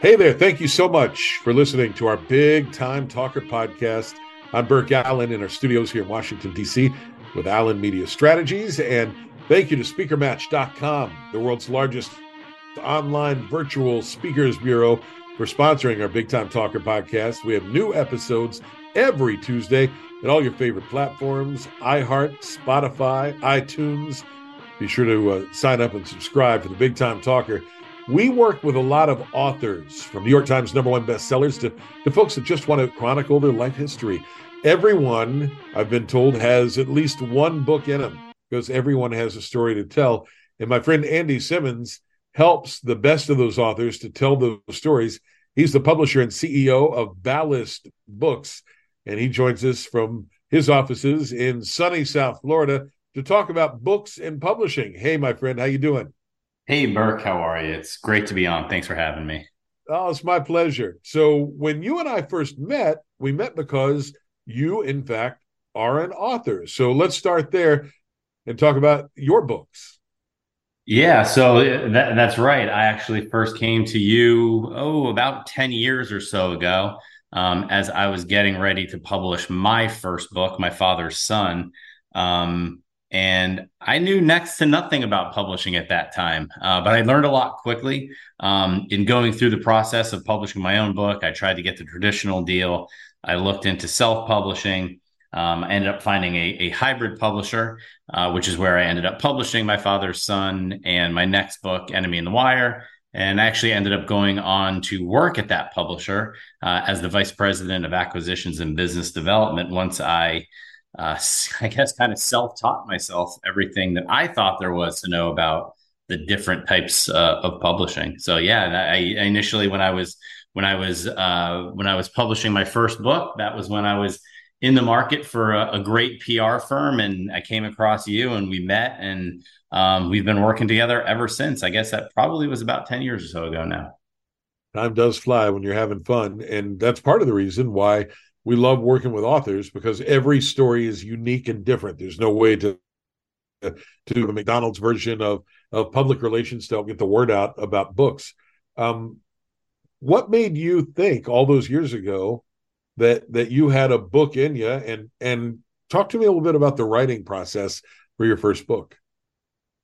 Hey there. Thank you so much for listening to our Big Time Talker podcast. I'm Burke Allen in our studios here in Washington, D.C. with Allen Media Strategies. And thank you to SpeakerMatch.com, the world's largest online virtual speakers bureau, for sponsoring our Big Time Talker podcast. We have new episodes every Tuesday at all your favorite platforms iHeart, Spotify, iTunes. Be sure to uh, sign up and subscribe for the Big Time Talker we work with a lot of authors from New York Times number one bestsellers to, to folks that just want to chronicle their life history. Everyone, I've been told, has at least one book in them because everyone has a story to tell. And my friend Andy Symonds helps the best of those authors to tell those stories. He's the publisher and CEO of Ballast Books, and he joins us from his offices in sunny South Florida to talk about books and publishing. Hey, my friend, how you doing? Hey, Burke, how are you? It's great to be on. Thanks for having me. Oh, it's my pleasure. So, when you and I first met, we met because you, in fact, are an author. So, let's start there and talk about your books. Yeah, so that, that's right. I actually first came to you, oh, about 10 years or so ago, um, as I was getting ready to publish my first book, My Father's Son. Um, and I knew next to nothing about publishing at that time, uh, but I learned a lot quickly um, in going through the process of publishing my own book. I tried to get the traditional deal. I looked into self-publishing. Um, I ended up finding a, a hybrid publisher, uh, which is where I ended up publishing my father's son and my next book, Enemy in the Wire. And I actually ended up going on to work at that publisher uh, as the vice president of acquisitions and business development once I uh, I guess, kind of self taught myself everything that I thought there was to know about the different types uh, of publishing. So yeah, I, I, initially when I was when I was uh, when I was publishing my first book, that was when I was in the market for a, a great PR firm, and I came across you, and we met, and um, we've been working together ever since. I guess that probably was about ten years or so ago now. Time does fly when you're having fun, and that's part of the reason why we love working with authors because every story is unique and different. There's no way to to do a McDonald's version of of public relations to help get the word out about books. Um, what made you think all those years ago that that you had a book in you? And and talk to me a little bit about the writing process for your first book.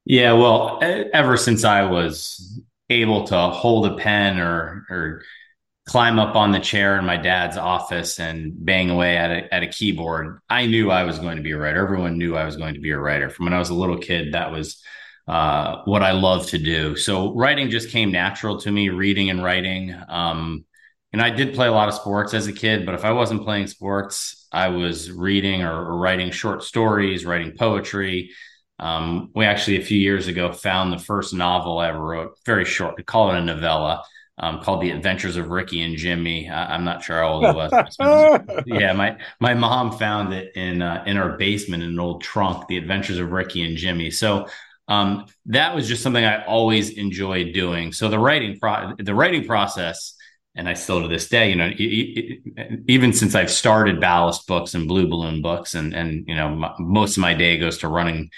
Yeah, well, ever since I was able to hold a pen or or climb up on the chair in my dad's office and bang away at a, at a keyboard. I knew I was going to be a writer. Everyone knew I was going to be a writer. From when I was a little kid, that was uh, what I love to do. So writing just came natural to me, reading and writing. Um, and I did play a lot of sports as a kid, but if I wasn't playing sports, I was reading or, or writing short stories, writing poetry. Um, we actually, a few years ago, found the first novel I ever wrote, very short, call it a novella um, called The Adventures of Ricky and Jimmy. I, am not sure how old it was. yeah, my my mom found it in uh, in our basement in an old trunk. The Adventures of Ricky and Jimmy. So um, that was just something I always enjoyed doing. So the writing pro- the writing process, and I still to this day, you know, even since I've started Ballast Books and Blue Balloon Books, and and you know, most of my day goes to running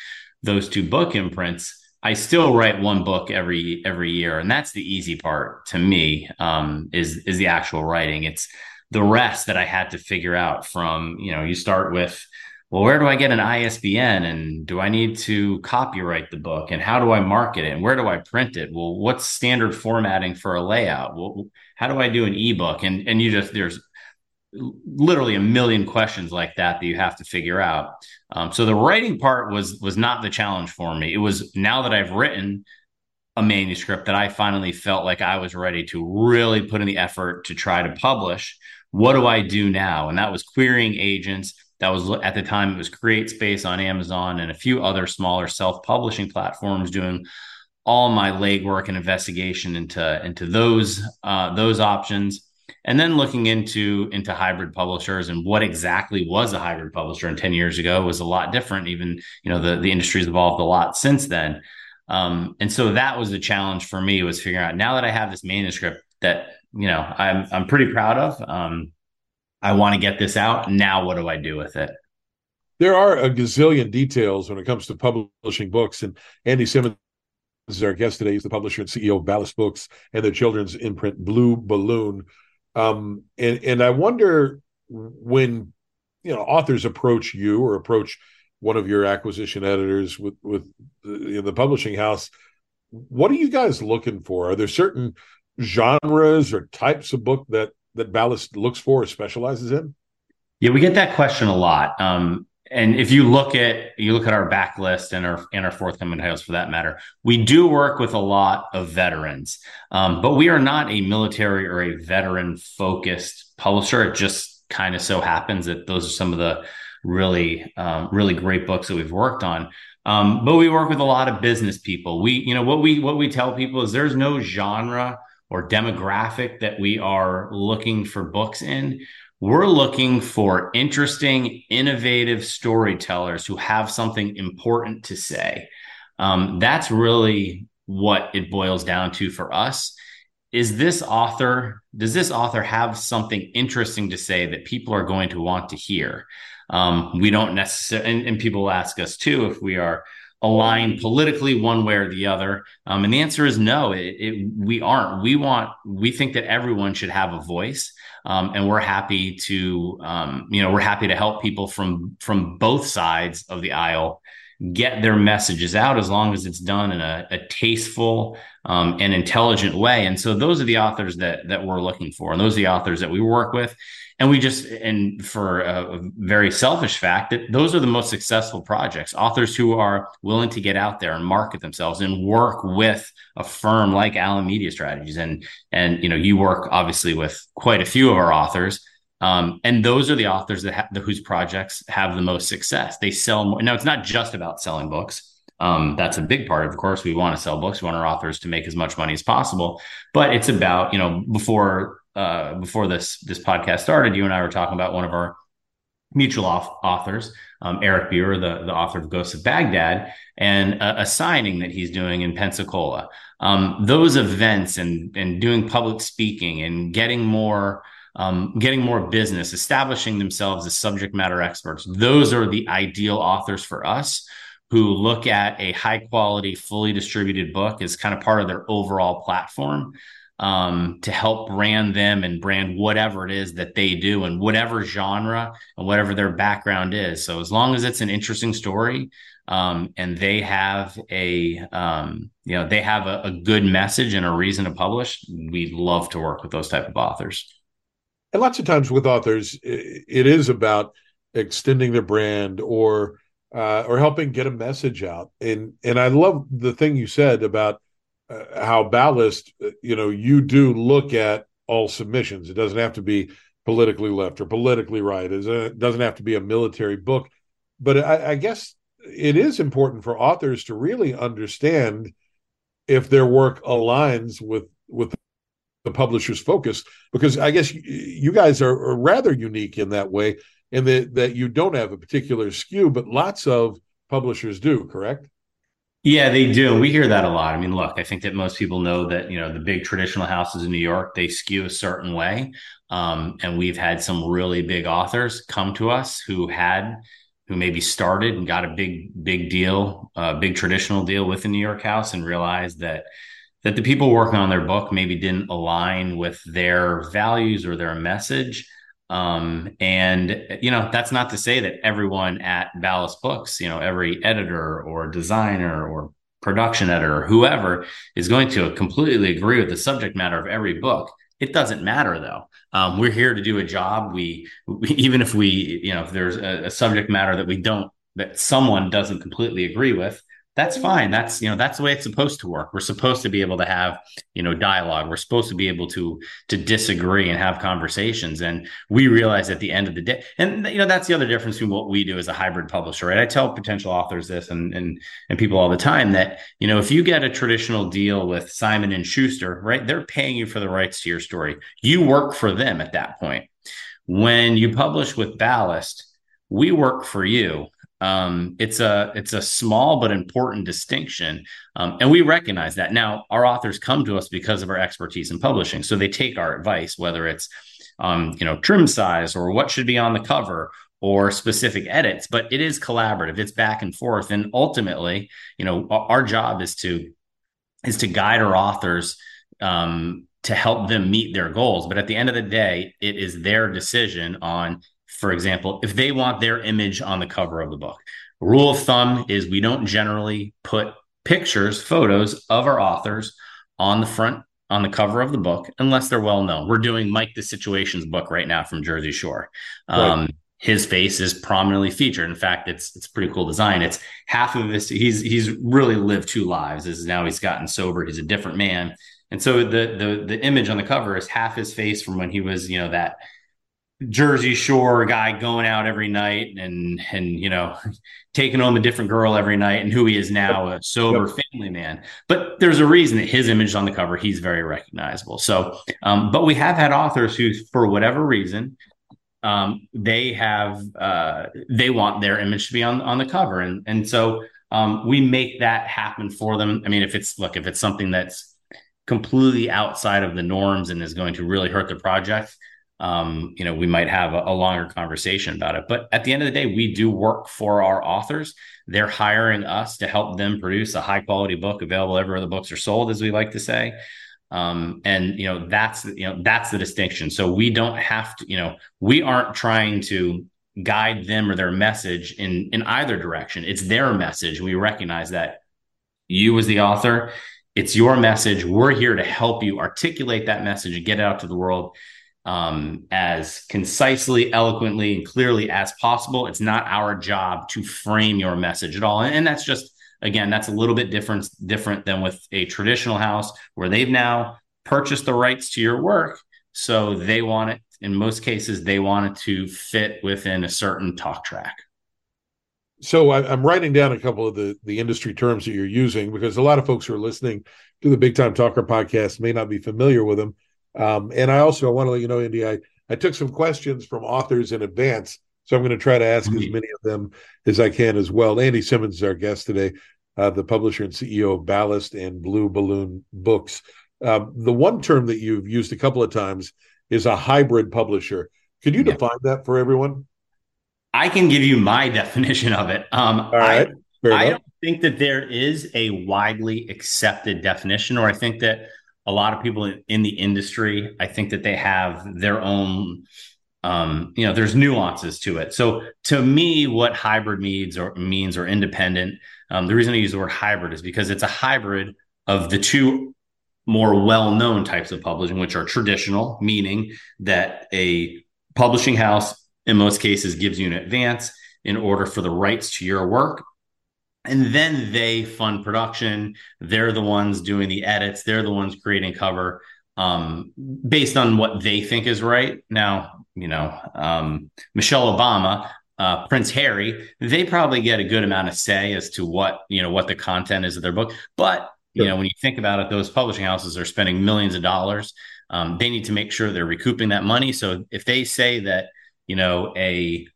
those two book imprints I still write one book every every year, and that's the easy part to me. Um, is is the actual writing. It's the rest that I had to figure out. From you know, you start with, well, where do I get an ISBN, and do I need to copyright the book, and how do I market it, and where do I print it? Well, what's standard formatting for a layout? Well, how do I do an ebook? And and you just there's literally a million questions like that that you have to figure out. Um, so the writing part was was not the challenge for me. It was now that I've written a manuscript that I finally felt like I was ready to really put in the effort to try to publish. What do I do now? And that was querying agents. That was at the time it was CreateSpace on Amazon and a few other smaller self-publishing platforms doing all my legwork and investigation into into those uh, those options and then looking into into hybrid publishers and what exactly was a hybrid publisher and 10 years ago was a lot different even you know the the industry's evolved a lot since then um, and so that was the challenge for me was figuring out now that i have this manuscript that you know i'm i'm pretty proud of um, i want to get this out now what do i do with it there are a gazillion details when it comes to publishing books and andy symonds is our guest today. He's the publisher and CEO of Ballast Books and their children's imprint Blue Balloon. Um, and and I wonder when you know authors approach you or approach one of your acquisition editors with with the, the publishing house, what are you guys looking for? Are there certain genres or types of book that that Ballast looks for or specializes in? Yeah, we get that question a lot. Um, and if you look at you look at our backlist and our and our forthcoming titles for that matter, we do work with a lot of veterans, um, but we are not a military or a veteran focused publisher. It just kind of so happens that those are some of the really um, really great books that we've worked on. Um, but we work with a lot of business people. We you know what we what we tell people is there's no genre or demographic that we are looking for books in we're looking for interesting, innovative storytellers who have something important to say. Um, that's really what it boils down to for us. Is this author, does this author have something interesting to say that people are going to want to hear? Um, we don't necessarily, and, and people ask us too if we are aligned politically one way or the other? Um, and the answer is no, it, it, we aren't. We want, we think that everyone should have a voice. Um, and we're happy to, um, you know, we're happy to help people from from both sides of the aisle get their messages out as long as it's done in a, a tasteful um, and intelligent way. And so those are the authors that that we're looking for, and those are the authors that we work with. And we just, and for a very selfish fact, that those are the most successful projects. Authors who are willing to get out there and market themselves and work with a firm like Allen Media Strategies. And and you know, you work obviously with quite a few of our authors. Um, and those are the authors that have whose projects have the most success. They sell more. Now, it's not just about selling books. Um, that's a big part. Of course, we want to sell books. We want our authors to make as much money as possible. But it's about you know before uh, before this this podcast started, you and I were talking about one of our mutual authors, um, Eric Buer, the, the author of Ghosts of Baghdad, and a, a signing that he's doing in Pensacola. Um, those events and and doing public speaking and getting more um, getting more business, establishing themselves as subject matter experts. Those are the ideal authors for us who look at a high quality, fully distributed book as kind of part of their overall platform um, to help brand them and brand whatever it is that they do and whatever genre and whatever their background is. So as long as it's an interesting story um, and they have a um, you know they have a, a, good message and a reason to publish, we love to work with those type of authors. And lots of times with authors, it is about extending their brand or uh, or helping get a message out. And and I love the thing you said about uh, how ballast, uh, you know, you do look at all submissions. It doesn't have to be politically left or politically right. It doesn't have to be a military book. But I, I guess it is important for authors to really understand if their work aligns with with the publisher's focus because i guess you guys are, are rather unique in that way in that that you don't have a particular skew but lots of publishers do correct yeah, they do. We hear that a lot. I mean, look, I think that most people know that, you know, the big traditional houses in New York, they skew a certain way. Um, and we've had some really big authors come to us who had, who maybe started and got a big, big deal, a big traditional deal with the New York house and realized that, that the people working on their book maybe didn't align with their values or their message. Um, and you know, that's not to say that everyone at Ballast Books, you know, every editor or designer or production editor or whoever is going to completely agree with the subject matter of every book. It doesn't matter though. Um, we're here to do a job. We, we, even if we, you know, if there's a, a subject matter that we don't, that someone doesn't completely agree with, that's fine. That's you know that's the way it's supposed to work. We're supposed to be able to have you know dialogue. We're supposed to be able to to disagree and have conversations. And we realize at the end of the day and you know that's the other difference between what we do as a hybrid publisher right? I tell potential authors this and and and people all the time that you know if you get a traditional deal with simon and schuster right they're paying you for the rights to your story. You work for them at that point. When you publish with ballast we work for you um, it's a it's a small but important distinction, um, and we recognize that. Now, our authors come to us because of our expertise in publishing, so they take our advice, whether it's um, you know trim size or what should be on the cover or specific edits. But it is collaborative; it's back and forth, and ultimately, you know, our job is to is to guide our authors um, to help them meet their goals. But at the end of the day, it is their decision on, for example, if they want their image on the cover of the book. Rule of thumb is we don't generally put pictures, photos of our authors on the front on the cover of the book unless they're well known. We're doing Mike the Situations book right now from Jersey Shore. Um, right. His face is prominently featured. In fact, it's it's pretty cool design. It's half of this. He's he's really lived two lives. Is now he's gotten sober. He's a different man. And so the the the image on the cover is half his face from when he was you know that Jersey Shore guy going out every night and and you know taking home a different girl every night and who he is now a sober yep. family man. But there's a reason that his image on the cover. He's very recognizable. So um, but we have had authors who for whatever reason um, they have uh, they want their image to be on on the cover. And and so um, we make that happen for them. I mean if it's look if it's something that's completely outside of the norms and is going to really hurt the project um, you know, we might have a, a, longer conversation about it. But at the end of the day, we do work for our authors. They're hiring us to help them produce a high quality book available everywhere the books are sold, as we like to say. Um, and you know, that's you know, that's the distinction. So we don't have to, you know, we aren't trying to guide them or their message in in either direction. It's their message. We recognize that you as the author, it's your message. We're here to help you articulate that message and get it out to the world um, as concisely, eloquently, and clearly as possible. It's not our job to frame your message at all, and, and that's just again that's a little bit different different than with a traditional house where they've now purchased the rights to your work, so they want it. In most cases, they want it to fit within a certain talk track. So I, am writing down a couple of the the industry terms that you're using because a lot of folks who are listening to the Big Time Talker podcast may not be familiar with them. Um, and I also I want to let you know, Andy, I, I took some questions from authors in advance. So I'm going to try to ask mm-hmm. as many of them as I can as well. Andy Symonds is our guest today, uh, the publisher and CEO of Ballast and Blue Balloon Books. Um, the one term that you've used a couple of times is a hybrid publisher. Could you yeah. define that for everyone? I can give you my definition of it. Um, All right. I, I don't think that there is a widely accepted definition, or I think that a lot of people in the industry, I think that they have their own, um, you know, there's nuances to it. So to me, what hybrid means or means or independent, um, the reason I use the word hybrid is because it's a hybrid of the two more well-known types of publishing, which are traditional, meaning that a publishing house in most cases gives you an advance in order for the rights to your work and then they fund production. They're the ones doing the edits. They're the ones creating cover um, based on what they think is right. Now you know um, michelle obama uh, prince harry they probably get a good amount of say as to what you know what the content is of their book. But you know when you think about it those publishing houses are spending millions of dollars. Um, they need to make sure they're recouping that money. So if they say that you know a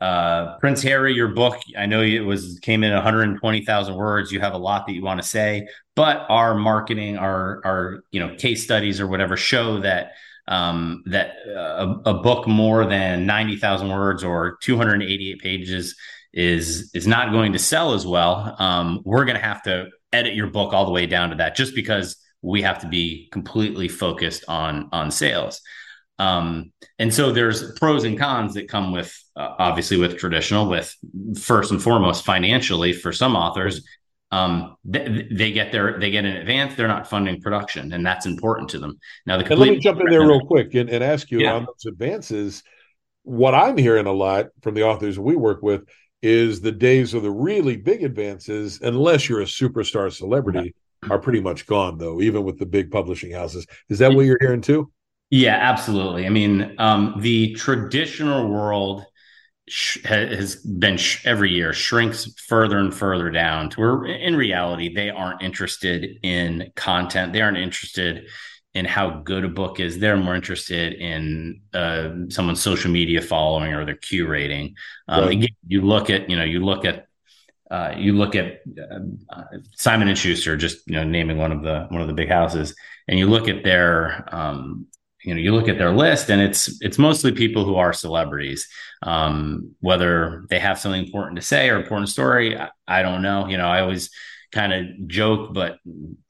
uh, Prince Harry, your book, I know it was came in 120,000 words. You have a lot that you want to say, but our marketing, our our you know case studies or whatever show that um, that uh, a, a, book more than 90,000 words or 288 pages is is not going to sell as well. Um, we're going to have to edit your book all the way down to that, just because we have to be completely focused on on sales. Um, and so there's pros and cons that come with uh, obviously with traditional, with first and foremost financially for some authors. Um, they, they, get their they get an advance. They're not funding production, and that's important to them. Now, the and let me jump in there real quick and, and ask you yeah. on those advances. What I'm hearing a lot from the authors we work with is the days of the really big advances, unless you're a superstar celebrity, yeah. are pretty much gone. Though, even with the big publishing houses, is that what you're hearing too? Yeah, absolutely. I mean, um, the traditional world sh- has been sh- every year shrinks further and further down to where, in reality, they aren't interested in content. They aren't interested in how good a book is. They're more interested in uh, someone's social media following or their Q rating. Um, right. again, you look at, you know, you look at uh, you look at uh, Simon and Schuster, just you know, naming one of the one of the big houses, and you look at their um, you know you look at their list and it's it's mostly people who are celebrities. Um, whether they have something important to say or important story I, I, don't know. You know i always kind of joke, but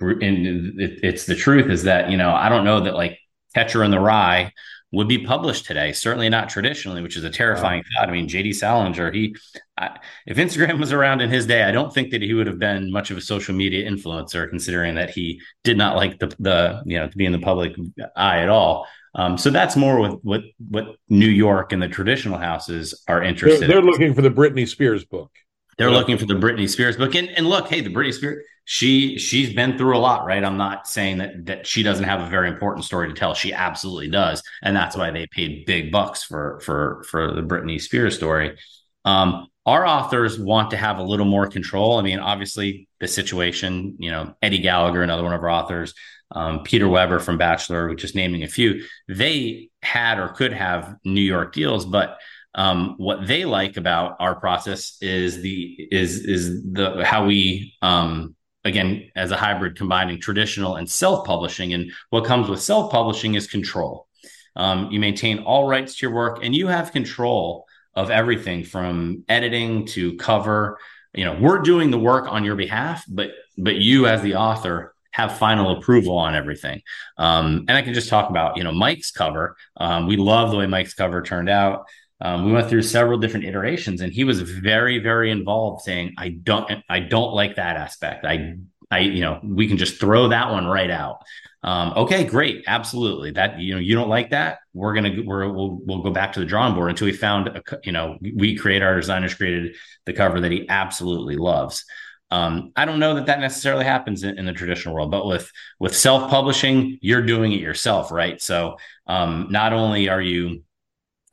it, it's the truth is that you know I don't know that like Catcher in the Rye would be published today. Certainly not traditionally, which is a terrifying wow. thought. I mean, JD Salinger, he, I, if Instagram was around in his day, I don't think that he would have been much of a social media influencer, considering that he did not like the the you know to be in the public eye at all. Um, so that's more with what what New York and the traditional houses are interested. They're, they're looking for the Britney Spears book. They're looking for the Britney Spears book, and, and look, hey, the Britney Spears she she's been through a lot, right? I'm not saying that that she doesn't have a very important story to tell. She absolutely does, and that's why they paid big bucks for for for the Britney Spears story. Um, our authors want to have a little more control. I mean, obviously, the situation, you know, Eddie Gallagher, another one of our authors, um, Peter Weber from Bachelor, just naming a few, they had or could have New York deals, but um, what they like about our process is the is is the how we um, again as a hybrid combining traditional and self-publishing. And what comes with self-publishing is control. Um, you maintain all rights to your work and you have control of everything from editing to cover. You know we're doing the work on your behalf but but you as the author have final approval on everything. Um, and i can just talk about you know mike's cover. Um, we love the way mike's cover turned out um, we went through several different iterations and he was very very involved saying i don't i don't like that aspect. I i you know we can just throw that one right out. Um, okay great. Absolutely. That you know you don't like that? We're gonna we're, we'll, we'll go back to the drawing board until we found a, you know we create our designers created the cover that he absolutely loves. Um, I don't know that that necessarily happens in, in, the traditional world, but with with self publishing, you're doing it yourself, right? So um, not only are you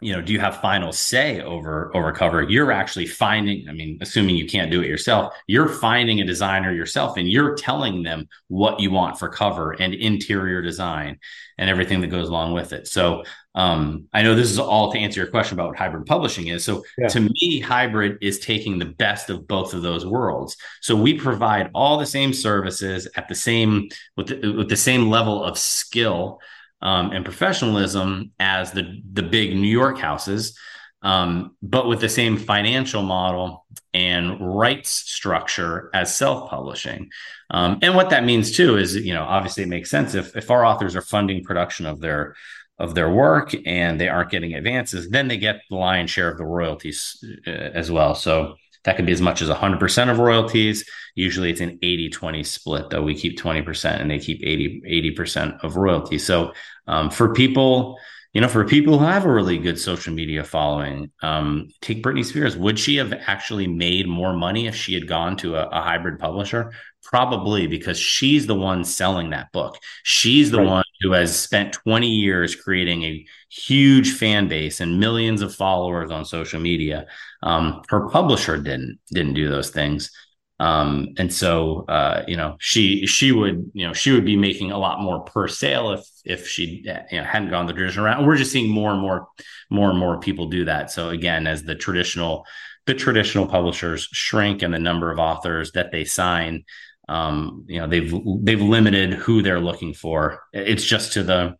you know do you have final say over over cover you're actually finding i mean assuming you can't do it yourself you're finding a designer yourself and you're telling them what you want for cover and interior design and everything that goes along with it. So um, i know this is all to answer your question about what hybrid publishing is. So yeah. to me hybrid is taking the best of both of those worlds. So we provide all the same services at the same with the, with the same level of skill um, and professionalism as the the big New York houses, um, but with the same financial model and rights structure as self publishing. Um, and what that means too is, you know, obviously it makes sense if if our authors are funding production of their of their work and they aren't getting advances, then they get the lion's share of the royalties uh, as well. So that could be as much as 100% of royalties. Usually it's an 80 20 split, though. We keep 20% and they keep 80, 80% of royalties. So um, for people, you know, for people who have a really good social media following, um, take Britney Spears. Would she have actually made more money if she had gone to a, a hybrid publisher? Probably because she's the one selling that book. She's the right. one who has spent 20 years creating a huge fan base and millions of followers on social media. Um, her publisher didn't didn't do those things. Um, and so, uh, you know, she she would, you know, she would be making a lot more per sale if if she you know, hadn't gone the traditional route. We're just seeing more and more, more and more people do that. So again, as the traditional the traditional publishers shrink and the number of authors that they sign, um, you know, they've they've limited who they're looking for. It's just to the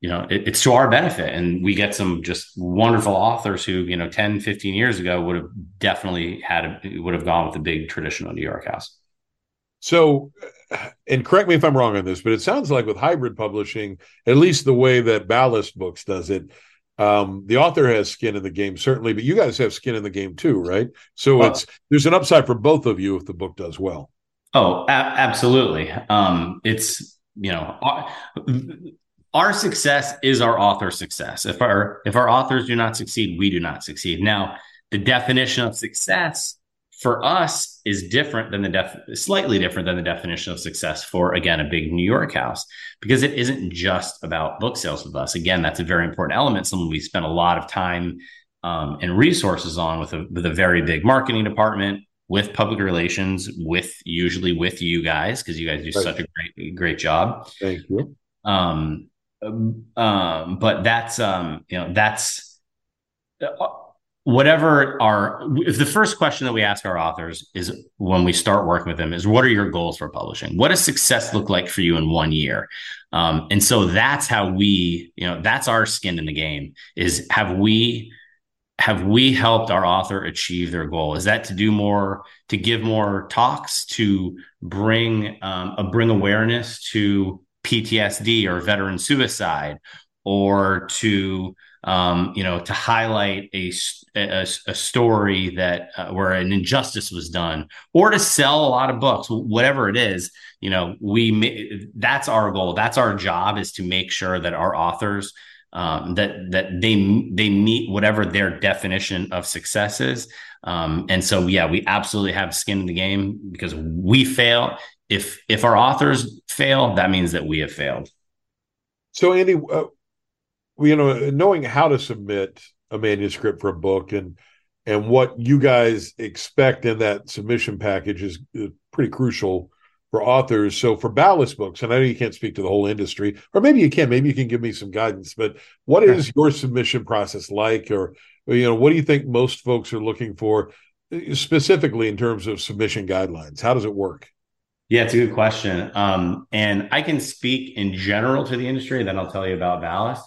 you know it, it's to our benefit. And we get some just wonderful authors who you know 10 15 years ago would have definitely had a, would have gone with a big traditional new york house. So and correct me if i'm wrong on this but it sounds like with hybrid publishing at least the way that ballast books does it um, the author has skin in the game certainly but you guys have skin in the game too right? So well, it's there's an upside for both of you if the book does well. Oh a- absolutely. Um, it's you know our success is our author success. If our if our authors do not succeed, we do not succeed. Now, the definition of success for us is different than the def slightly different than the definition of success for again a big New York house because it isn't just about book sales with us. Again, that's a very important element. Something we spend a lot of time um, and resources on with a, with a very big marketing department, with public relations, with usually with you guys because you guys do such a great great job. Thank you. Um, um, but that's um, you know that's uh, whatever our if the first question that we ask our authors is when we start working with them is what are your goals for publishing what does success look like for you in one year um, and so that's how we you know that's our skin in the game is have we have we helped our author achieve their goal? Is that to do more, to give more talks, to bring um, a bring awareness to PTSD or veteran suicide, or to um, you know to highlight a a, a story that uh, where an injustice was done, or to sell a lot of books, whatever it is. You know, we that's our goal. That's our job is to make sure that our authors um, that that they they meet whatever their definition of success is. Um, and so, yeah, we absolutely have skin in the game because we fail. If if our authors fail, that means that we have failed. So, Andy, uh, you know, knowing how to submit a manuscript for a book and and what you guys expect in that submission package is pretty crucial for authors. So for ballast books, and I know you can't speak to the whole industry, or maybe you can. Maybe you can give me some guidance. But what is your submission process like, or you know, what do you think most folks are looking for, specifically in terms of submission guidelines? How does it work? Yeah, it's a good question. Um, and I can speak in general to the industry, then I'll tell you about ballast.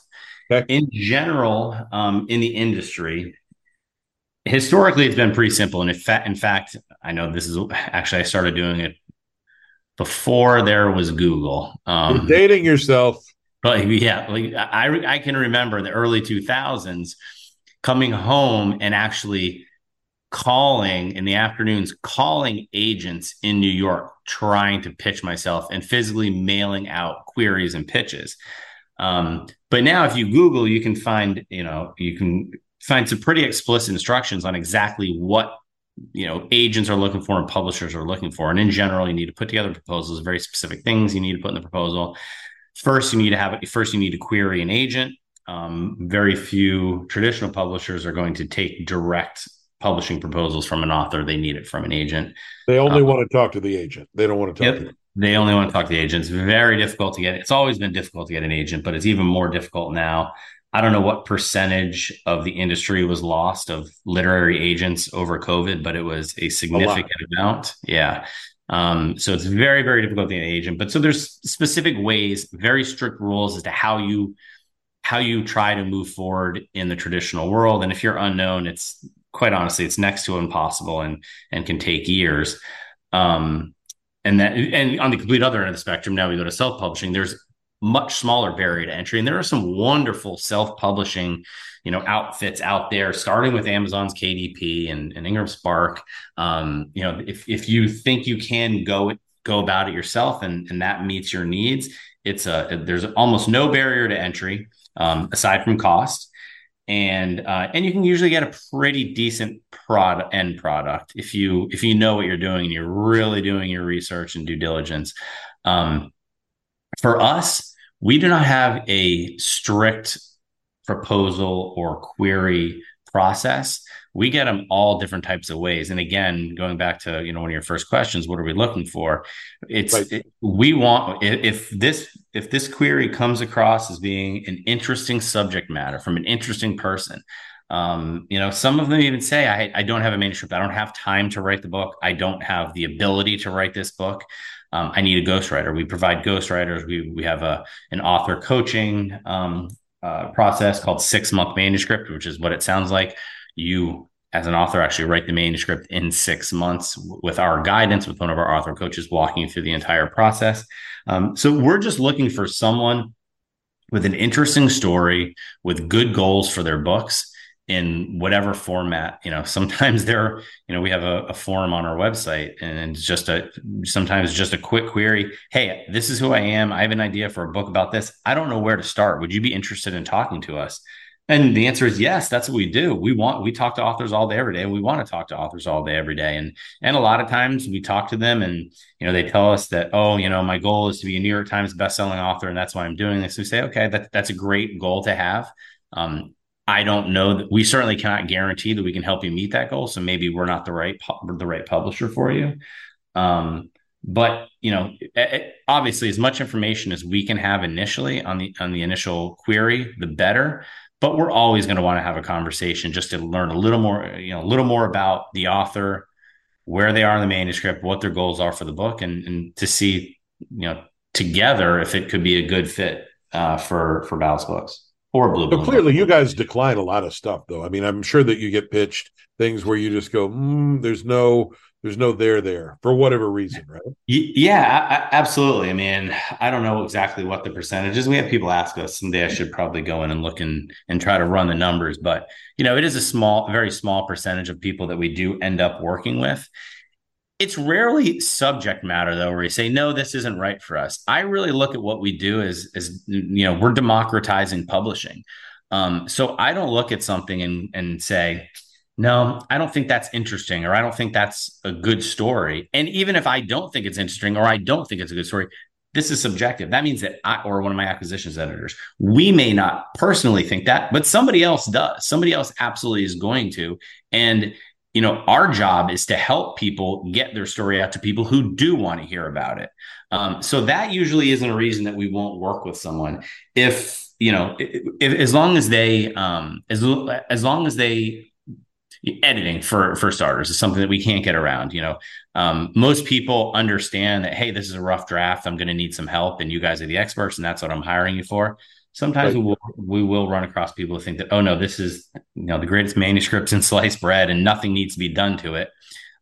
Okay. In general, um, in the industry, historically, it's been pretty simple. And in fact, in fact, I know this is actually I started doing it before there was Google. Um, You're dating yourself. But yeah, like I I can remember the early 2000s coming home and actually calling in the afternoons, calling agents in New York, trying to pitch myself and physically mailing out queries and pitches. Um, but now, if you Google, you can find, you know, you can find some pretty explicit instructions on exactly what you know agents are looking for and publishers are looking for. And in general you need to put together proposals very specific things you need to put in the proposal. First you need to have first you need to query an agent. Um, very few traditional publishers are going to take direct publishing proposals from an author they need it from an agent they only um, want to talk to the agent they don't want to talk yep. to them. they only want to talk to the agents very difficult to get it's always been difficult to get an agent but it's even more difficult now I don't know what percentage of the industry was lost of literary agents over COVID, but it was a significant a amount. Yeah. Um, so it's very, very difficult to get an agent. But so there's specific ways, very strict rules as to how you how you try to move forward in the traditional world. And if you're unknown, it's quite honestly, it's next to impossible and and can take years. Um, and that and on the complete other end of the spectrum, now we go to self-publishing. There's much smaller barrier to entry. And there are some wonderful self-publishing, you know, outfits out there, starting with Amazon's KDP and, and Ingram Spark. Um, you know, if if you think you can go go about it yourself and and that meets your needs, it's a there's almost no barrier to entry um, aside from cost. And uh, and you can usually get a pretty decent product end product if you if you know what you're doing and you're really doing your research and due diligence. Um, for us, we do not have a strict proposal or query process. We get them all different types of ways. And again, going back to you know one of your first questions, what are we looking for? It's right. it, we want if this if this query comes across as being an interesting subject matter from an interesting person. Um, you know, some of them even say, I, I don't have a manuscript. I don't have time to write the book. I don't have the ability to write this book um, I need a ghostwriter. We provide ghostwriters. We we have a an author coaching um, uh, process called six month manuscript, which is what it sounds like. You as an author actually write the manuscript in six months with our guidance with one of our author coaches walking you through the entire process. Um, so we're just looking for someone with an interesting story with good goals for their books in whatever format. You know sometimes there you know we have a, a forum on our website and it's just a sometimes just a quick query hey this is who i am. I have an idea for a book about this. I don't know where to start. Would you be interested in talking to us and the answer is yes that's what we do we want we talk to authors all day every day we want to talk to authors all day every day and and a lot of times we talk to them and you know they tell us that oh you know my goal is to be a new york times bestselling author and that's why i'm doing this we say okay that, that's a great goal to have um, I don't know that we certainly cannot guarantee that we can help you meet that goal. So maybe we're not the right the right publisher for you. Um, but you know, it, obviously, as much information as we can have initially on the on the initial query, the better. But we're always going to want to have a conversation just to learn a little more, you know, a little more about the author, where they are in the manuscript, what their goals are for the book, and and to see, you know, together if it could be a good fit uh, for for Ballast Books. or blue. So clearly, you guys decline a lot of stuff, though. I mean, I'm sure that you get pitched things where you just go, mm, "There's no, there's no there there for whatever reason, right?" Yeah, absolutely. I mean, I don't know exactly what the percentage is. We have people ask us someday. I should probably go in and look and and try to run the numbers, but you know, it is a small, very small percentage of people that we do end up working with. It's rarely subject matter though, where you say, no, this isn't right for us. I really look at what we do as, as you know, we're democratizing publishing. Um, so I don't look at something and, and say, no, I don't think that's interesting, or I don't think that's a good story. And even if I don't think it's interesting, or I don't think it's a good story, this is subjective. That means that I, or one of my acquisitions editors, we may not personally think that, but somebody else does. Somebody else absolutely is going to. And you know, our job is to help people get their story out to people who do want to hear about it. Um, so that usually isn't a reason that we won't work with someone. If you know, if, as long as they, um, as as long as they editing for for starters is something that we can't get around you know um, most people understand that hey this is a rough draft i'm going to need some help and you guys are the experts and that's what i'm hiring you for Sometimes right. we will we will run across people who think that oh no, this is you know the greatest manuscripts in sliced bread and nothing needs to be done to it.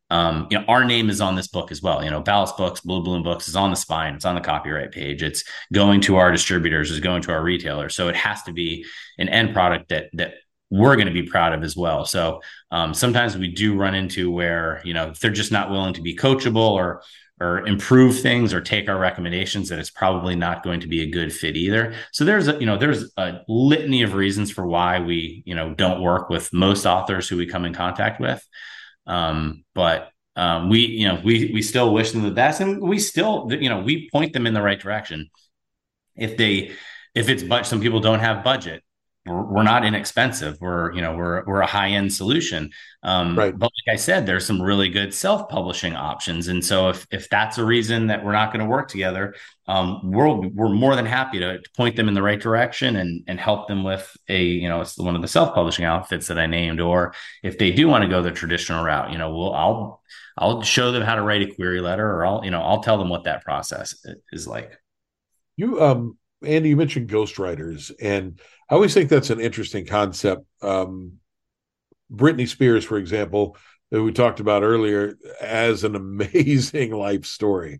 Um, you know, our name is on this book as well. You know, Ballast Books, Blue Balloon Books is on the spine. It's on the copyright page. It's going to our distributors. It's going to our retailers. So it has to be an end product that that we're going to be proud of as well. So um, sometimes we do run into where you know if they're just not willing to be coachable or or improve things or take our recommendations that it's probably not going to be a good fit either. So there's a you know there's a litany of reasons for why we you know don't work with most authors who we come in contact with. Um, but um, we you know we we still wish them the best and we still you know we point them in the right direction. If they if it's but some people don't have budget we're, not inexpensive. We're, you know, we're, we're a high end solution. Um, right. But like I said, there's some really good self publishing options. And so if, if that's a reason that we're not going to work together, um, we're, we're more than happy to, to, point them in the right direction and, and help them with a, you know, it's one of the self publishing outfits that I named, or if they do want to go the traditional route, you know, we'll, I'll, I'll show them how to write a query letter or I'll, you know, I'll tell them what that process is like. You, um, Andy, you mentioned ghostwriters, and I always think that's an interesting concept. Um, Britney Spears, for example, that we talked about earlier, as an amazing life story.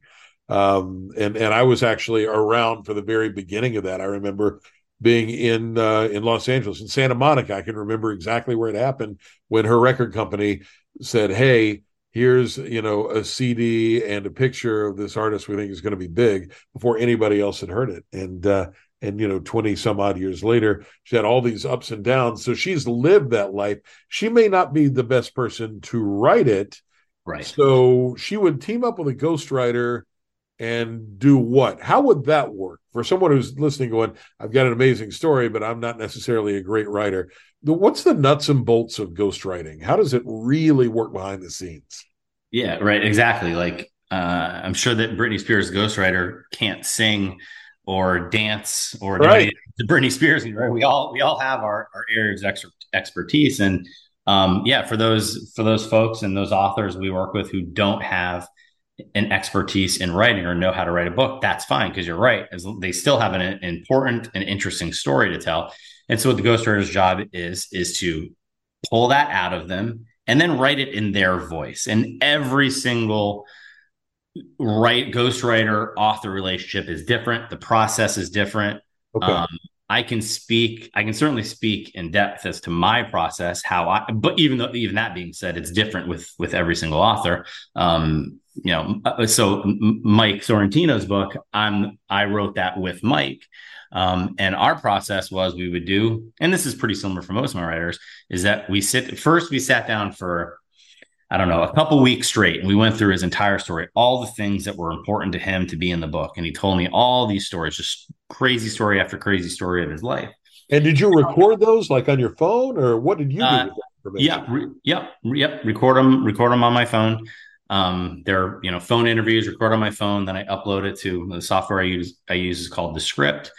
Um, and and I was actually around for the very beginning of that. I remember being in uh, in Los Angeles, in Santa Monica. I can remember exactly where it happened when her record company said, "Hey, here's you know a cd and a picture of this artist we think is going to be big before anybody else had heard it. And uh and you know 20 some odd years later she had all these ups and downs. So she's lived that life. She may not be the best person to write it. Right. So she would team up with a ghostwriter and do what? How would that work? For someone who's listening going i've got an amazing story but i'm not necessarily a great writer the, what's the nuts and bolts of ghostwriting how does it really work behind the scenes yeah right exactly like uh, i'm sure that britney spears ghostwriter can't sing or dance or right. to Britney Spears. Right? We all we all have our, our areas of expertise, and um, yeah, for those for those folks and those authors we work with who don't have an expertise in writing or know how to write a book, that's fine because you're right. As they still have an, an important and interesting story to tell. And so what the ghostwriter's job is is to pull that out of them and then write it in their voice. And every single write ghostwriter author relationship is different. The process is different. Okay. Um, I can speak. I can certainly speak in depth as to my process, how I. But even though, even that being said, it's different with with every single author. Um, you know, uh, so Mike Sorrentino's book, I'm I wrote that with Mike, um, and our process was we would do, and this is pretty similar for most of my writers, is that we sit first. We sat down for I don't know, a couple weeks straight. And we went through his entire story, all the things that were important to him to be in the book. And he told me all these stories, just crazy story after crazy story of his life. And did you record those like on your phone or what did you do? Uh, yeah. Re- yep. Yep. Record them, record them on my phone. Um, they're, you know, phone interviews, record on my phone. Then I upload it to the software I use. I use is called Descript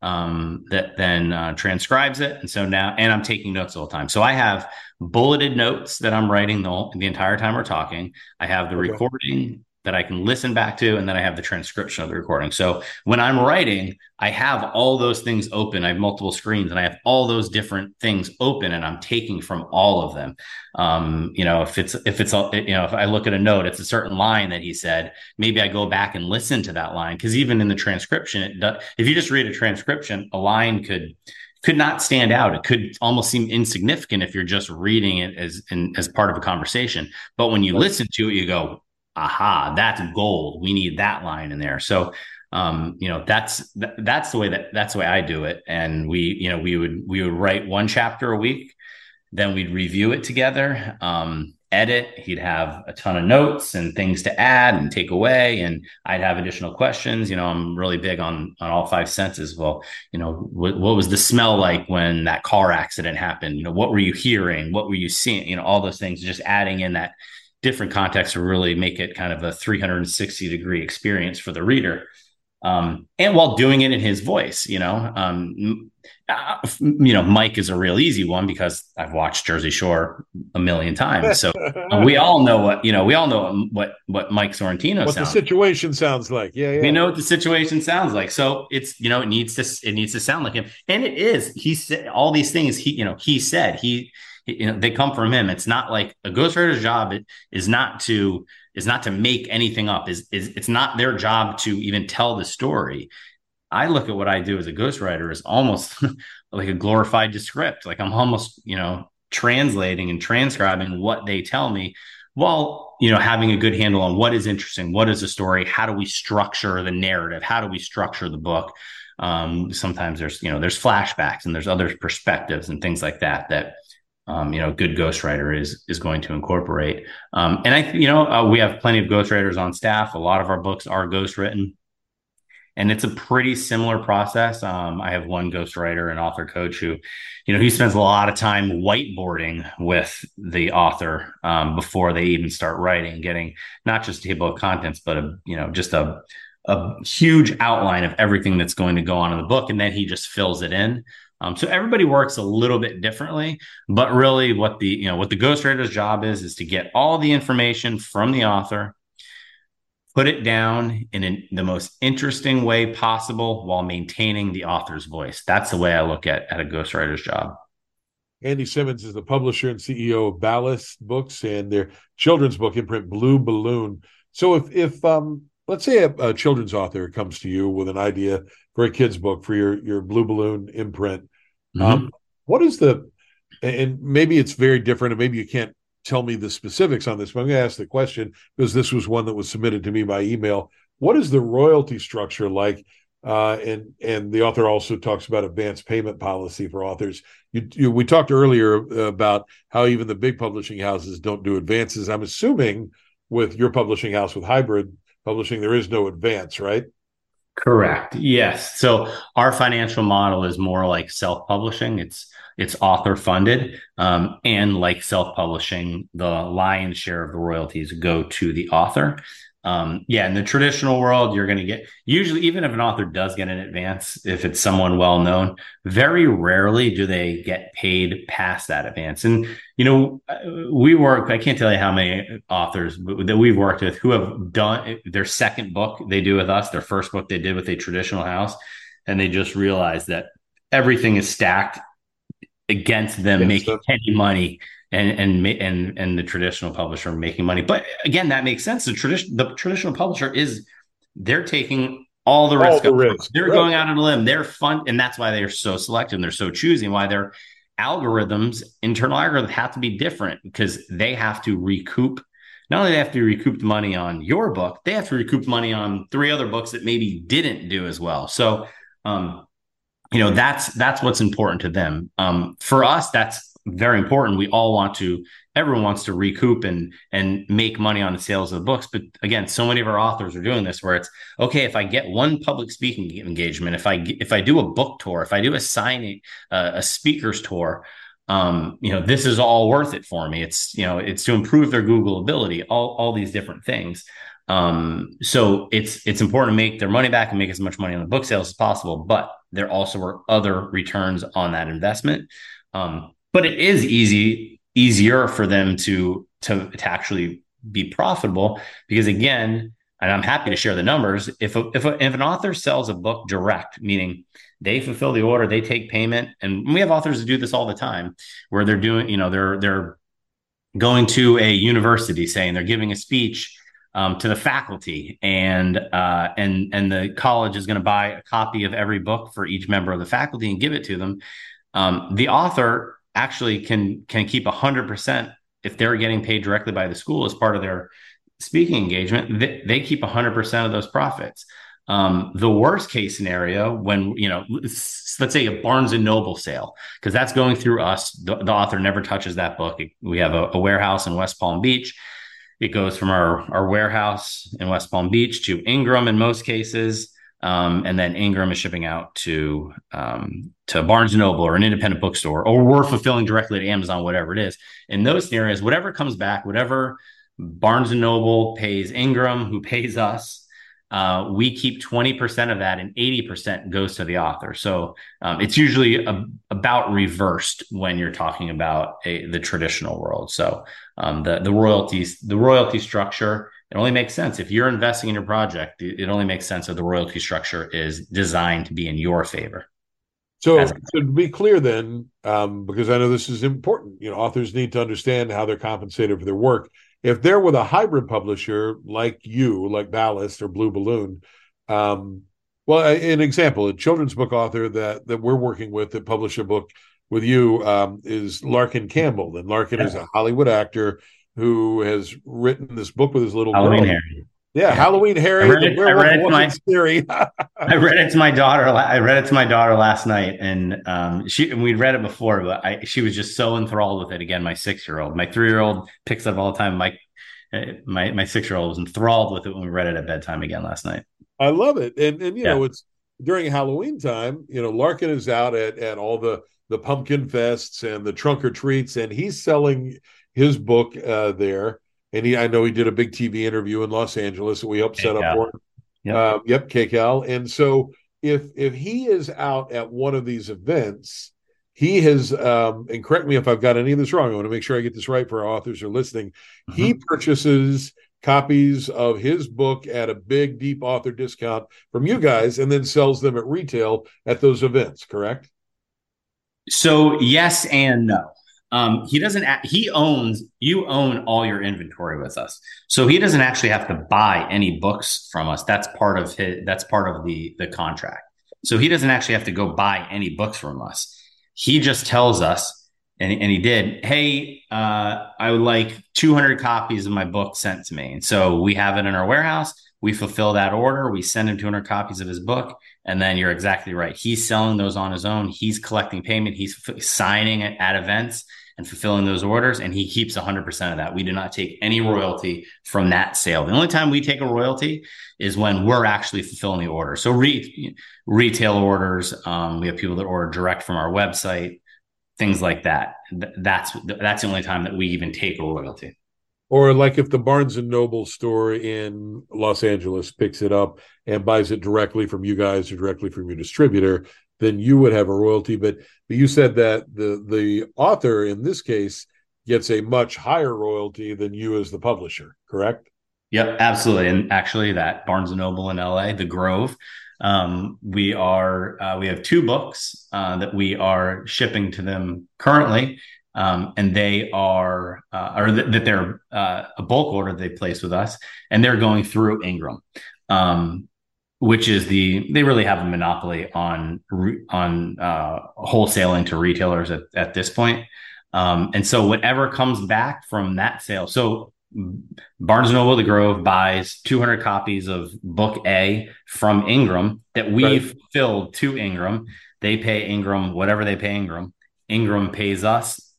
um, that then uh, transcribes it. And so now, and I'm taking notes all the time. So I have bulleted notes that I'm writing the, the entire time we're talking. I have the okay. recording that I can listen back to, and then I have the transcription of the recording. So when I'm writing, I have all those things open. I have multiple screens, and I have all those different things open, and I'm taking from all of them. Um, you know, if it's if it's you know, if I look at a note, it's a certain line that he said. Maybe I go back and listen to that line because even in the transcription, it does, if you just read a transcription, a line could could not stand out. It could almost seem insignificant if you're just reading it as in, as part of a conversation. But when you listen to it, you go, "Aha, that's gold. We need that line in there." So, um, you know, that's that's the way that that's the way I do it. And we, you know, we would we would write one chapter a week, then we'd review it together. Um, edit. He'd have a ton of notes and things to add and take away, and I'd have additional questions. You know, I'm really big on on all five senses. Well, you know, what, what was the smell like when that car accident happened? You know, what were you hearing? What were you seeing? You know, all those things. Just adding in that different contexts to really make it kind of a 360 degree experience for the reader. Um, and while doing it in his voice, you know, um, uh, you know, Mike is a real easy one because I've watched Jersey Shore a million times. So uh, we all know what you know. We all know what what Mike Sorrentino what sounds the situation like. sounds like. Yeah, yeah, we know what the situation sounds like. So it's you know it needs to it needs to sound like him, and it is. He said all these things. He you know he said he you know they come from him. It's not like a ghostwriter's job is not to is not to make anything up. Is is it's not their job to even tell the story. I look at what I do as a ghostwriter as almost like a glorified script. Like I'm almost, you know, translating and transcribing what they tell me while, you know, having a good handle on what is interesting, what is the story, how do we structure the narrative, how do we structure the book. Um, sometimes there's, you know, there's flashbacks and there's other perspectives and things like that that um, you know, good ghostwriter is is going to incorporate. Um, and I, you know, uh, we have plenty of ghostwriters on staff. A lot of our books are ghostwritten and it's a pretty similar process. Um, I have one ghostwriter and author coach who, you know, he spends a lot of time whiteboarding with the author um, before they even start writing, getting not just a table of contents, but a you know just a a huge outline of everything that's going to go on in the book, and then he just fills it in. Um, so everybody works a little bit differently, but really, what the you know what the ghostwriter's job is is to get all the information from the author put it down in an, the most interesting way possible while maintaining the author's voice. That's the way I look at, at a ghostwriter's job. Andy Symonds is the publisher and CEO of Ballast Books and their children's book imprint Blue Balloon. So if if um let's say a, a, children's author comes to you with an idea for a kid's book for your your Blue Balloon imprint, mm-hmm. um, what is the and maybe it's very different and maybe you can't tell me the specifics on this, but I'm going to ask the question because this was one that was submitted to me by email. What is the royalty structure like? Uh, and and the author also talks about advanced payment policy for authors. You, you, we talked earlier about how even the big publishing houses don't do advances. I'm assuming with your publishing house with hybrid publishing, there is no advance, right? Correct. Yes. So our financial model is more like self publishing. It's it's author funded, um, and like self publishing, the lion's share of the royalties go to the author. Um, yeah, in the traditional world, you're going to get usually, even if an author does get an advance, if it's someone well known, very rarely do they get paid past that advance. And, you know, we work, I can't tell you how many authors that we've worked with who have done their second book they do with us, their first book they did with a traditional house, and they just realize that everything is stacked against them making any money and and and and the traditional publisher making money. But again, that makes sense. The tradition the traditional publisher is they're taking all the risk. All the risk. They're right. going out on a limb. They're fun, and that's why they're so selective. And they're so choosing. Why their algorithms, internal algorithms, have to be different because they have to recoup. Not only they have to recoup the money on your book, they have to recoup money on three other books that maybe didn't do as well. So, um, you know that's that's what's important to them um, for us that's very important. We all want to everyone wants to recoup and and make money on the sales of the books. But again so many of our authors are doing this where it's okay if i get one public speaking engagement if i if i do a book tour if i do a signing uh, a speakers tour um, you know this is all worth it for me. It's you know it's to improve their google ability all all these different things. Um, so it's it's important to make their money back and make as much money on the book sales as possible but there also are other returns on that investment. Um, but it is easy, easier for them to, to, to actually be profitable because again, and I'm happy to share the numbers. If a, if, a, if an author sells a book direct, meaning they fulfill the order, they take payment, and we have authors that do this all the time, where they're doing, you know, they're they're going to a university, saying they're giving a speech um, to the faculty, and uh, and and the college is going to buy a copy of every book for each member of the faculty and give it to them. Um, the author actually can can keep hundred percent if they're getting paid directly by the school as part of their speaking engagement, they, they keep 100% of those profits. Um, the worst case scenario, when you know, let's, let's say a Barnes and Noble sale, because that's going through us. The, the, author never touches that book. We have a, a, warehouse in West Palm Beach. It goes from our our warehouse in West Palm Beach to Ingram in most cases, um, and then Ingram is shipping out to um, to Barnes Noble or an independent bookstore, or we're fulfilling directly to Amazon, whatever it is. In those scenarios, whatever comes back, whatever Barnes and Noble pays Ingram, who pays us. Uh, we keep 20% of that and 80% goes to the author. So um, it's usually a, about reversed when you're talking about a, the traditional world. So um, the, the royalties, the royalty structure, it only makes sense if you're investing in your project. It, only makes sense if the royalty structure is designed to be in your favor. So, so to be clear, then, um, because I know this is important, you know, authors need to understand how they're compensated for their work if they're with a hybrid publisher like you, like Ballast or Blue Balloon, um, well, an example, a children's book author that that we're working with that published a book with you um, is Larkin Campbell, and Larkin yeah. is a Hollywood actor who has written this book with his little Halloween girl. Harry. Yeah, yeah, Halloween Harry. I read, it, I read it to my theory. I read it to my daughter. I read it to my daughter last night, and um, she and we'd read it before, but I, she was just so enthralled with it. Again, my six year old, my three year old picks up all the time. My my my six year old was enthralled with it when we read it at bedtime again last night. I love it, and and you yeah. know it's during Halloween time. You know, Larkin is out at at all the the pumpkin fests and the trunk or treats, and he's selling his book uh, there and he I know he did a big TV interview in Los Angeles that we helped set up for him. Yep. Uh, yep, KCAL. And so if if he is out at one of these events, he has um, and correct me if I've got any of this wrong. I want to make sure I get this right for our authors who are listening. Mm-hmm. He purchases copies of his book at a big deep author discount from you guys and then sells them at retail at those events, correct? So yes and no. Um, he doesn't. He owns. You own all your inventory with us, so he doesn't actually have to buy any books from us. That's part of his. That's part of the the contract. So he doesn't actually have to go buy any books from us. He just tells us, and, and he did. Hey, uh, I would like 200 copies of my book sent to me, and so we have it in our warehouse. We fulfill that order. We send him 200 copies of his book. And then you're exactly right. He's selling those on his own. He's collecting payment. He's f- signing it at events and fulfilling those orders. And he keeps 100% of that. We do not take any royalty from that sale. The only time we take a royalty is when we're actually fulfilling the order. So re- retail orders, um, we have people that order direct from our website, things like that. That's that's the only time that we even take a royalty. Or like if the Barnes and Noble store in Los Angeles picks it up and buys it directly from you guys or directly from your distributor, then you would have a royalty. But, but you said that the the author in this case gets a much higher royalty than you as the publisher, correct? Yep, absolutely. And actually, that Barnes and Noble in LA, The Grove, um, we are uh, we have two books uh, that we are shipping to them currently, um, and they are uh, or th- that they're uh, a bulk order they place with us, and they're going through Ingram. Um, which is the they really have a monopoly on on uh, wholesaling to retailers at, at this point. Um, and so whatever comes back from that sale, so Barnes and Noble, The Grove buys 200 copies of Book A from Ingram that we've right. filled to Ingram. They pay Ingram whatever they pay Ingram. Ingram pays us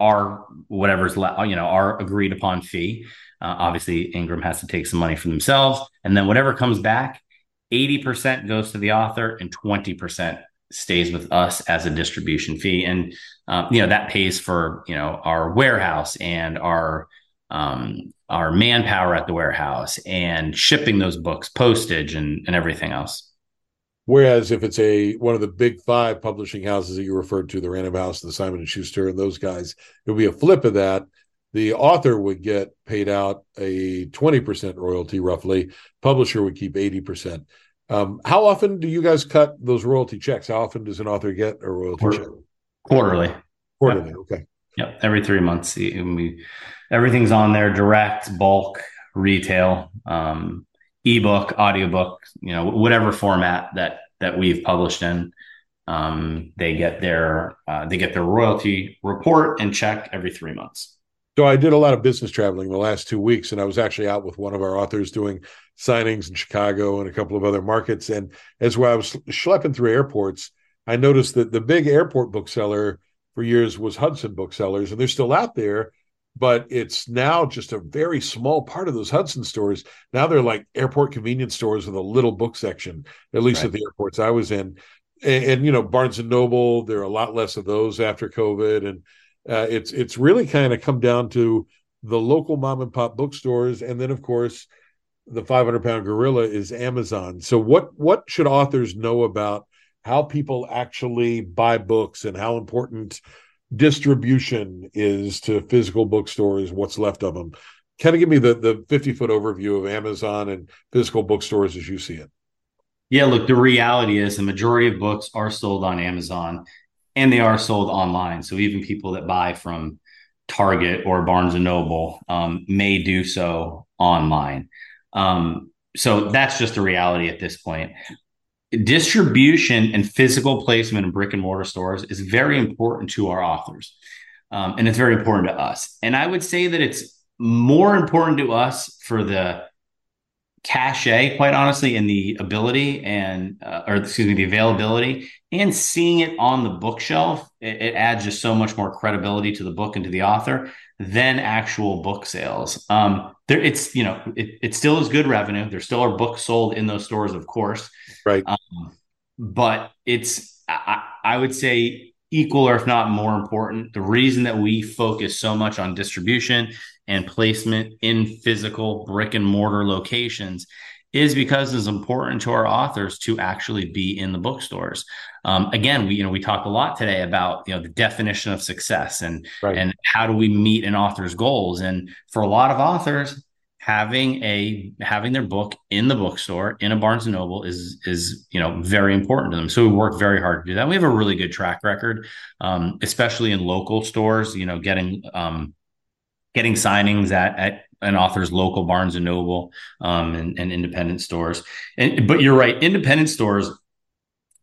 our whatever's left, you know, our agreed upon fee. Uh, obviously, Ingram has to take some money for themselves, and then whatever comes back 80% goes to the author and 20% stays with us as a distribution fee. And, um, you know, that pays for, you know, our warehouse and our, um, our manpower at the warehouse and shipping those books, postage and, and everything else. Whereas if it's a one of the big five publishing houses that you referred to, the Random House, the Simon and Schuster, and those guys, it would be a flip of that. The author would get paid out a 20% royalty roughly. Publisher would keep 80% um, how often do you guys cut those royalty checks? How often does an author get a royalty Quarter, check? quarterly. Quarterly yep. okay. Yep every three months we everything's on there direct bulk retail um, ebook audiobook you know whatever format that that we've published in. Um, they get their uh, they get their royalty report and check every three months so I did a lot of business traveling the last two weeks, and I was actually out with one of our authors doing signings in Chicago and a couple of other markets. And as well, I was schlepping through airports, I noticed that the big airport bookseller for years was Hudson Booksellers, and they're still out there, but it's now just a very small part of those Hudson stores. Now they're like airport convenience stores with a little book section, at least right. at the airports I was in. And, and, you know, Barnes and Noble, there are a lot less of those after COVID, and uh, it's it's really kind of come down to the local mom and pop bookstores, and then of course the 500 pound gorilla is Amazon. So what what should authors know about how people actually buy books and how important distribution is to physical bookstores? What's left of them? Kind of give me the the 50 foot overview of Amazon and physical bookstores as you see it. Yeah, look, the reality is the majority of books are sold on Amazon and they are sold online. So even people that buy from Target or Barnes and Noble um, may do so online. Um, so that's just the reality at this point. Distribution and physical placement in brick and mortar stores is very important to our authors. Um, and it's very important to us. And I would say that it's more important to us for the cachet, quite honestly, in the ability and, uh, or excuse me, the availability and seeing it on the bookshelf, it, it, adds just so much more credibility to the book and to the author than actual book sales. Um, there, it's you know, it, it still is good revenue. There still are books sold in those stores, of course, right? Um, but it's I, I would say equal or if not more important. The reason that we focus so much on distribution and placement in physical brick and mortar locations is because it's important to our authors to actually be in the bookstores. Um, again, we you know we talked a lot today about you know the definition of success and right. and how do we meet an author's goals. And for a lot of authors, having a having their book in the bookstore in a Barnes and Noble is is you know very important to them. So we work very hard to do that. We have a really good track record, um, especially in local stores. You know, getting um, getting signings at, at an author's local Barnes and Noble um, and, and, independent stores. And but you're right, independent stores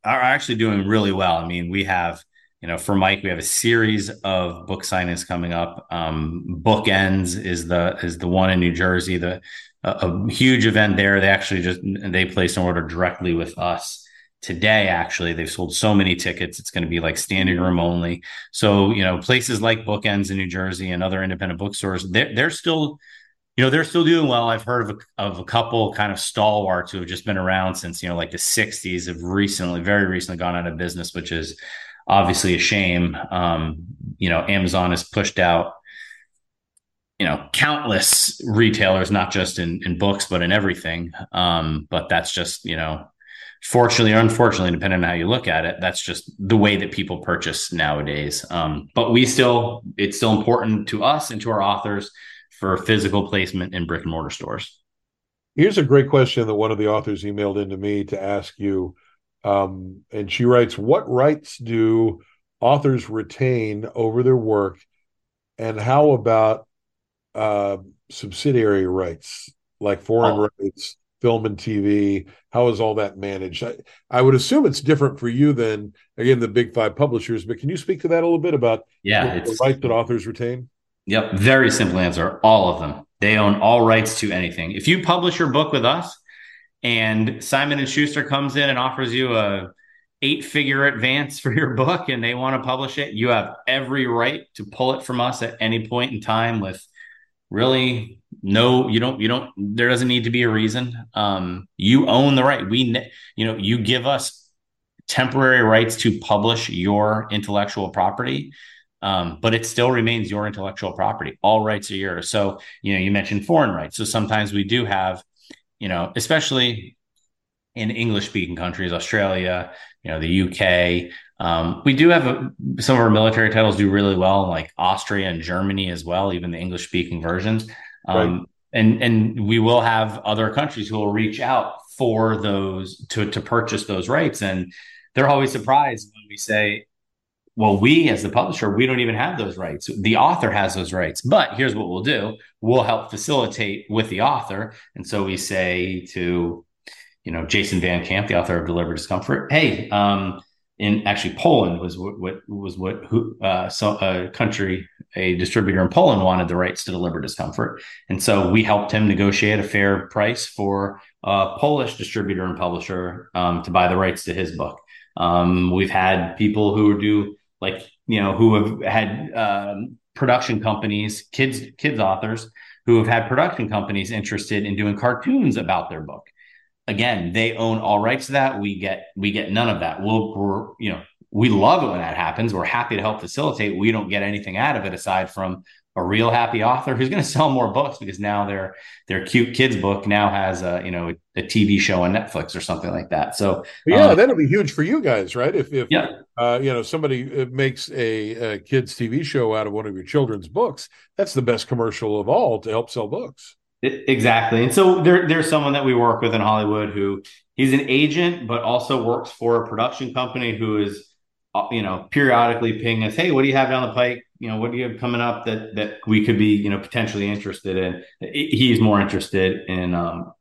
are actually doing really well. I mean, we have you know for Mike, we have a series of book signings coming up. Um, Bookends is the is the one in New Jersey. The a, a huge event there. They actually just they placed an order directly with us today actually they've sold so many tickets it's going to be like standing room only. So you know places like bookends in new jersey and other independent bookstores they're, they're still you know they're still doing well. I've heard of a, of a couple kind of stalwarts who have just been around since you know like the 60s have recently very recently gone out of business which is obviously a shame. Um, you know amazon has pushed out you know countless retailers not just in, in books but in everything. Um, but that's just you know fortunately or unfortunately, depending on how you look at it, that's just the way that people purchase nowadays. Um, but we still, it's still important to us and to our authors for physical placement in brick and mortar stores. Here's a great question that one of the authors emailed into me to ask you. Um, and she writes, What rights do authors retain over their work? And how about uh, subsidiary rights, like foreign oh. rights, film and TV? How is all that managed? I, I, would assume it's different for you than again the big five publishers, but can you speak to that a little bit about yeah, the rights that authors retain? Yep, very simple answer. All of them. They own all rights to anything. If you publish your book with us, and Simon and Schuster comes in and offers you a eight figure advance for your book and they want to publish it, you have every right to pull it from us at any point in time with really? No you don't you don't there doesn't need to be a reason. Um you own the right. We you know you give us temporary rights to publish your intellectual property um, but it still remains your intellectual property. All rights are yours. So you know you mentioned foreign rights. So sometimes we do have you know especially in english speaking countries australia you know, the UK. Um, we do have a, some of our military titles do really well, like Austria and Germany as well, even the English speaking versions. Um, right. And and we will have other countries who will reach out for those to to purchase those rights, and they're always surprised when we say, well, we as the publisher, we don't even have those rights. The author has those rights. But here's what we'll do we'll help facilitate with the author. And so we say to, you know, Jason Van Camp, the author of Deliberate Discomfort, hey, um, in actually Poland was what, what was what who uh, so a country a distributor in Poland wanted the rights to Deliberate Discomfort, and so we helped him negotiate a fair price for a Polish distributor and publisher um, to buy the rights to his book. Um, we've had people who do like you know who have had um, production companies, kids kids authors who have had production companies interested in doing cartoons about their book. Again, they own all rights to that. We get we get none of that. We'll we're you know we love it when that happens. We're happy to help facilitate. We don't get anything out of it aside from a real happy author who's going to sell more books because now their their cute kids book now has a you know a TV show on Netflix or something like that. So yeah, um, that'll be huge for you guys, right? If if yeah. uh, you know somebody uh, makes a, a, kids TV show out of one of your children's books, that's the best commercial of all to help sell books. Exactly, and so there, there's someone that we work with in Hollywood who he's an agent, but also works for a production company who is uh, you know periodically ping us, hey, what do you have down the pike? you know, what do you have coming up that that we could be, you know, potentially interested in? He's more interested in um,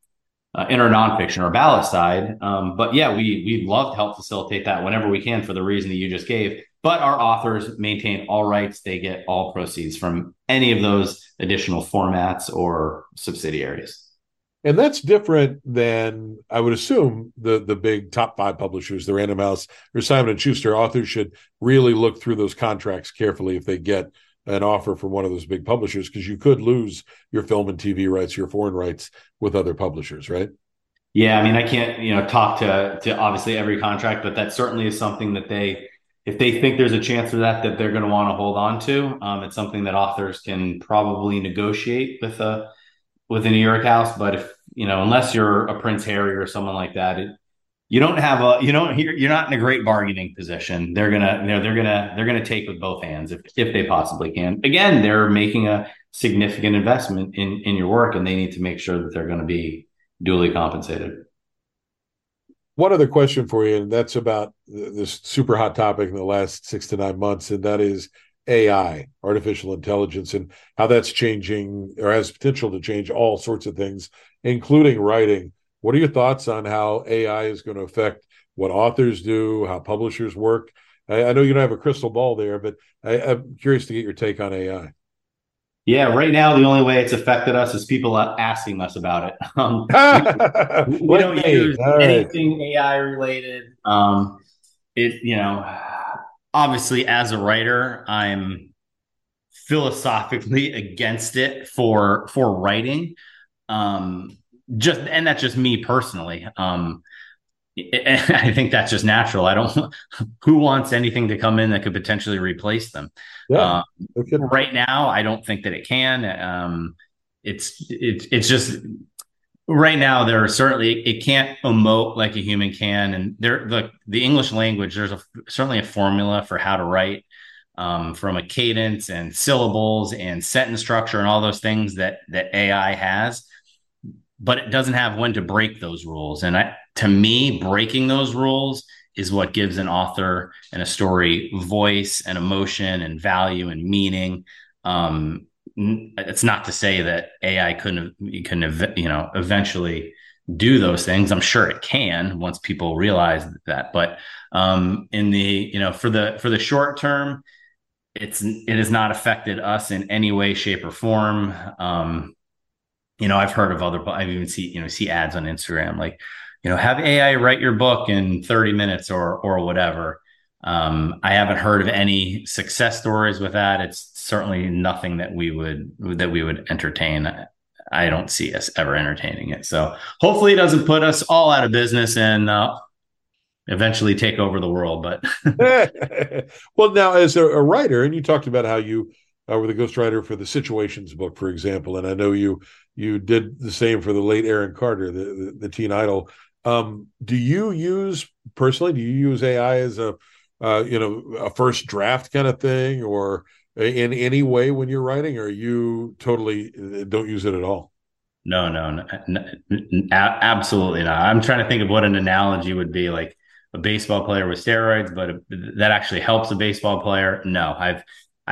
uh, in our nonfiction or Ballast side. Um, but yeah, we we'd love to help facilitate that whenever we can for the reason that you just gave. But our authors maintain all rights; they get all proceeds from any of those additional formats or subsidiaries. And that's different than I would assume the the big top five publishers, the Random House or Simon and Schuster. Authors should really look through those contracts carefully if they get an offer from one of those big publishers, because you could lose your film and TV rights, your foreign rights with other publishers, right? Yeah, I mean, I can't you know talk to to obviously every contract, but that certainly is something that they if they think there's a chance for that that they're going to want to hold on to. Um, it's something that authors can probably negotiate with a with a New York house, but if you know, unless you're a Prince Harry or someone like that, it, you don't have a you don't you're, you're not in a great bargaining position. They're gonna you know they're gonna they're gonna take with both hands if if they possibly can. Again, they're making a significant investment in in your work, and they need to make sure that they're going to be duly compensated. One other question for you, and that's about this super hot topic in the last six to nine months, and that is AI, artificial intelligence, and how that's changing or has potential to change all sorts of things, including writing. What are your thoughts on how AI is going to affect what authors do, how publishers work? I, I know you don't have a crystal ball there, but I, I'm curious to get your take on AI. Yeah, right now the only way it's affected us is people are asking us about it. Um, we, we don't use anything AI related. Um, it you know obviously as a writer i'm philosophically against it for for writing um just and that's just me personally um I think that's just natural. I don't. Who wants anything to come in that could potentially replace them? Yeah, um, right now, I don't think that it can. Um, it's it's it's just right now there are certainly it can't emote like a human can and there the the english language there's a certainly a formula for how to write um, from a cadence and syllables and sentence structure and all those things that that ai has but it doesn't have when to break those rules and I, to me breaking those rules is what gives an author and a story voice and emotion and value and meaning um, it's not to say that AI couldn't can you know eventually do those things. I'm sure it can once people realize that. But um, in the you know for the for the short term, it's it has not affected us in any way, shape, or form. Um, you know, I've heard of other. I've even see you know see ads on Instagram like you know have AI write your book in 30 minutes or or whatever. Um, I haven't heard of any success stories with that. It's certainly nothing that we would that we would entertain. I don't see us ever entertaining it. So hopefully, it doesn't put us all out of business and uh, eventually take over the world. But well, now as a, a, writer, and you talked about how you uh, were the ghostwriter for the Situations book, for example, and I know you you did the same for the late Aaron Carter, the the, the teen idol Um, do you use personally? Do you use AI as a uh, you know a first draft kind of thing, or in any way when you're writing, or you totally uh, don't use it at all? No, no, no, no absolutely not. I'm trying to think of what an analogy would be like a baseball player with steroids, but that actually helps a baseball player. No, I've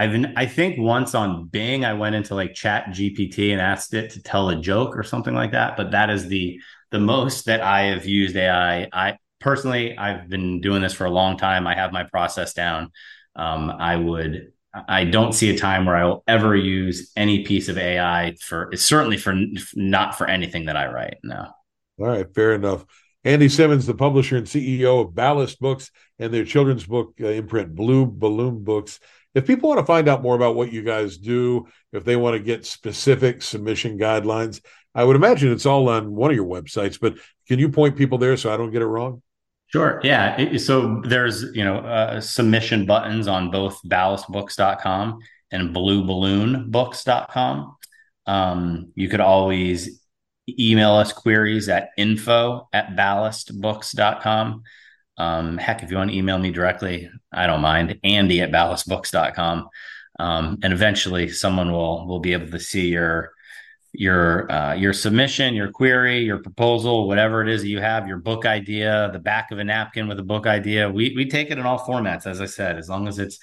I've I think once on Bing, I went into like Chat GPT and asked it to tell a joke or something like that. But that is the the most that I have used AI. I personally, I've been doing this for a long time. I have my process down. Um, I would, I don't see a time where I will ever use any piece of AI for. Certainly for not for anything that I write. No. All right, fair enough. Andy Symonds, the publisher and CEO of Ballast Books and their children's book uh, imprint, Blue Balloon Books if people want to find out more about what you guys do, if they want to get specific submission guidelines, I would imagine it's all on one of your websites, but can you point people there so I don't get it wrong? Sure. Yeah. So there's, you know, uh, submission buttons on both ballastbooks.com and blueballoonbooks.com. Um, you could always email us queries at info at ballastbooks.com. Um, heck, if you want to email me directly, I don't mind. Andy at ballastbooks.com. Um, and eventually someone will will be able to see your your uh, your submission, your query, your proposal, whatever it is that you have, your book idea, the back of a napkin with a book idea. We we take it in all formats, as I said, as long as it's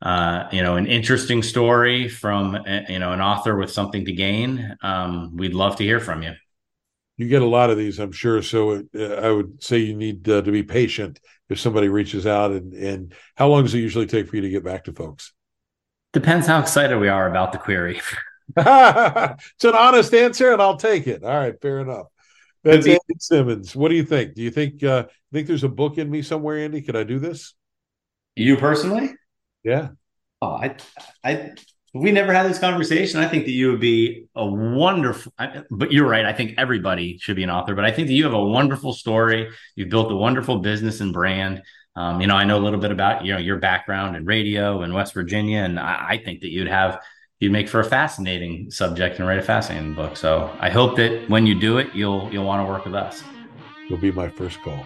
uh, you know an interesting story from uh, you know an author with something to gain. Um, we'd love to hear from you you get a lot of these, I'm sure. So uh, I would say you need uh, to be patient if somebody reaches out. And, and how long does it usually take for you to get back to folks? Depends how excited we are about the query. it's an honest answer, and I'll take it. All right, fair enough. That's Andy Symonds. What do you think? Do you think uh, think there's a book in me somewhere, Andy? Could I do this? You personally? Yeah. Oh, I I we never had this conversation, I think that you would be a wonderful. But you're right. I think everybody should be an author. But I think that you have a wonderful story. You've built a wonderful business and brand. Um, you know, I know a little bit about you know your background in radio in West Virginia, and I, I think that you'd have you'd make for a fascinating subject and write a fascinating book. So I hope that when you do it, you'll you'll want to work with us. You'll be my first call.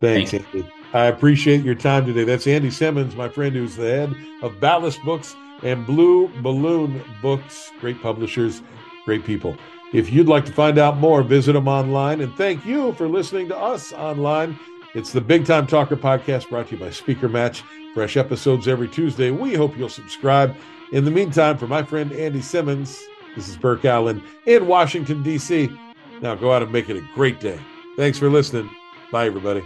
Thanks, Thank I appreciate your time today. That's Andy Symonds, my friend, who's the head of Ballast Books and Blue Balloon Books. Great publishers, great people. If you'd like to find out more, visit them online. And thank you for listening to us online. It's the Big Time Talker podcast brought to you by Speaker Match. Fresh episodes every Tuesday. We hope you'll subscribe. In the meantime, for my friend Andy Symonds, this is Burke Allen in Washington, D.C. Now go out and make it a great day. Thanks for listening. Bye, everybody.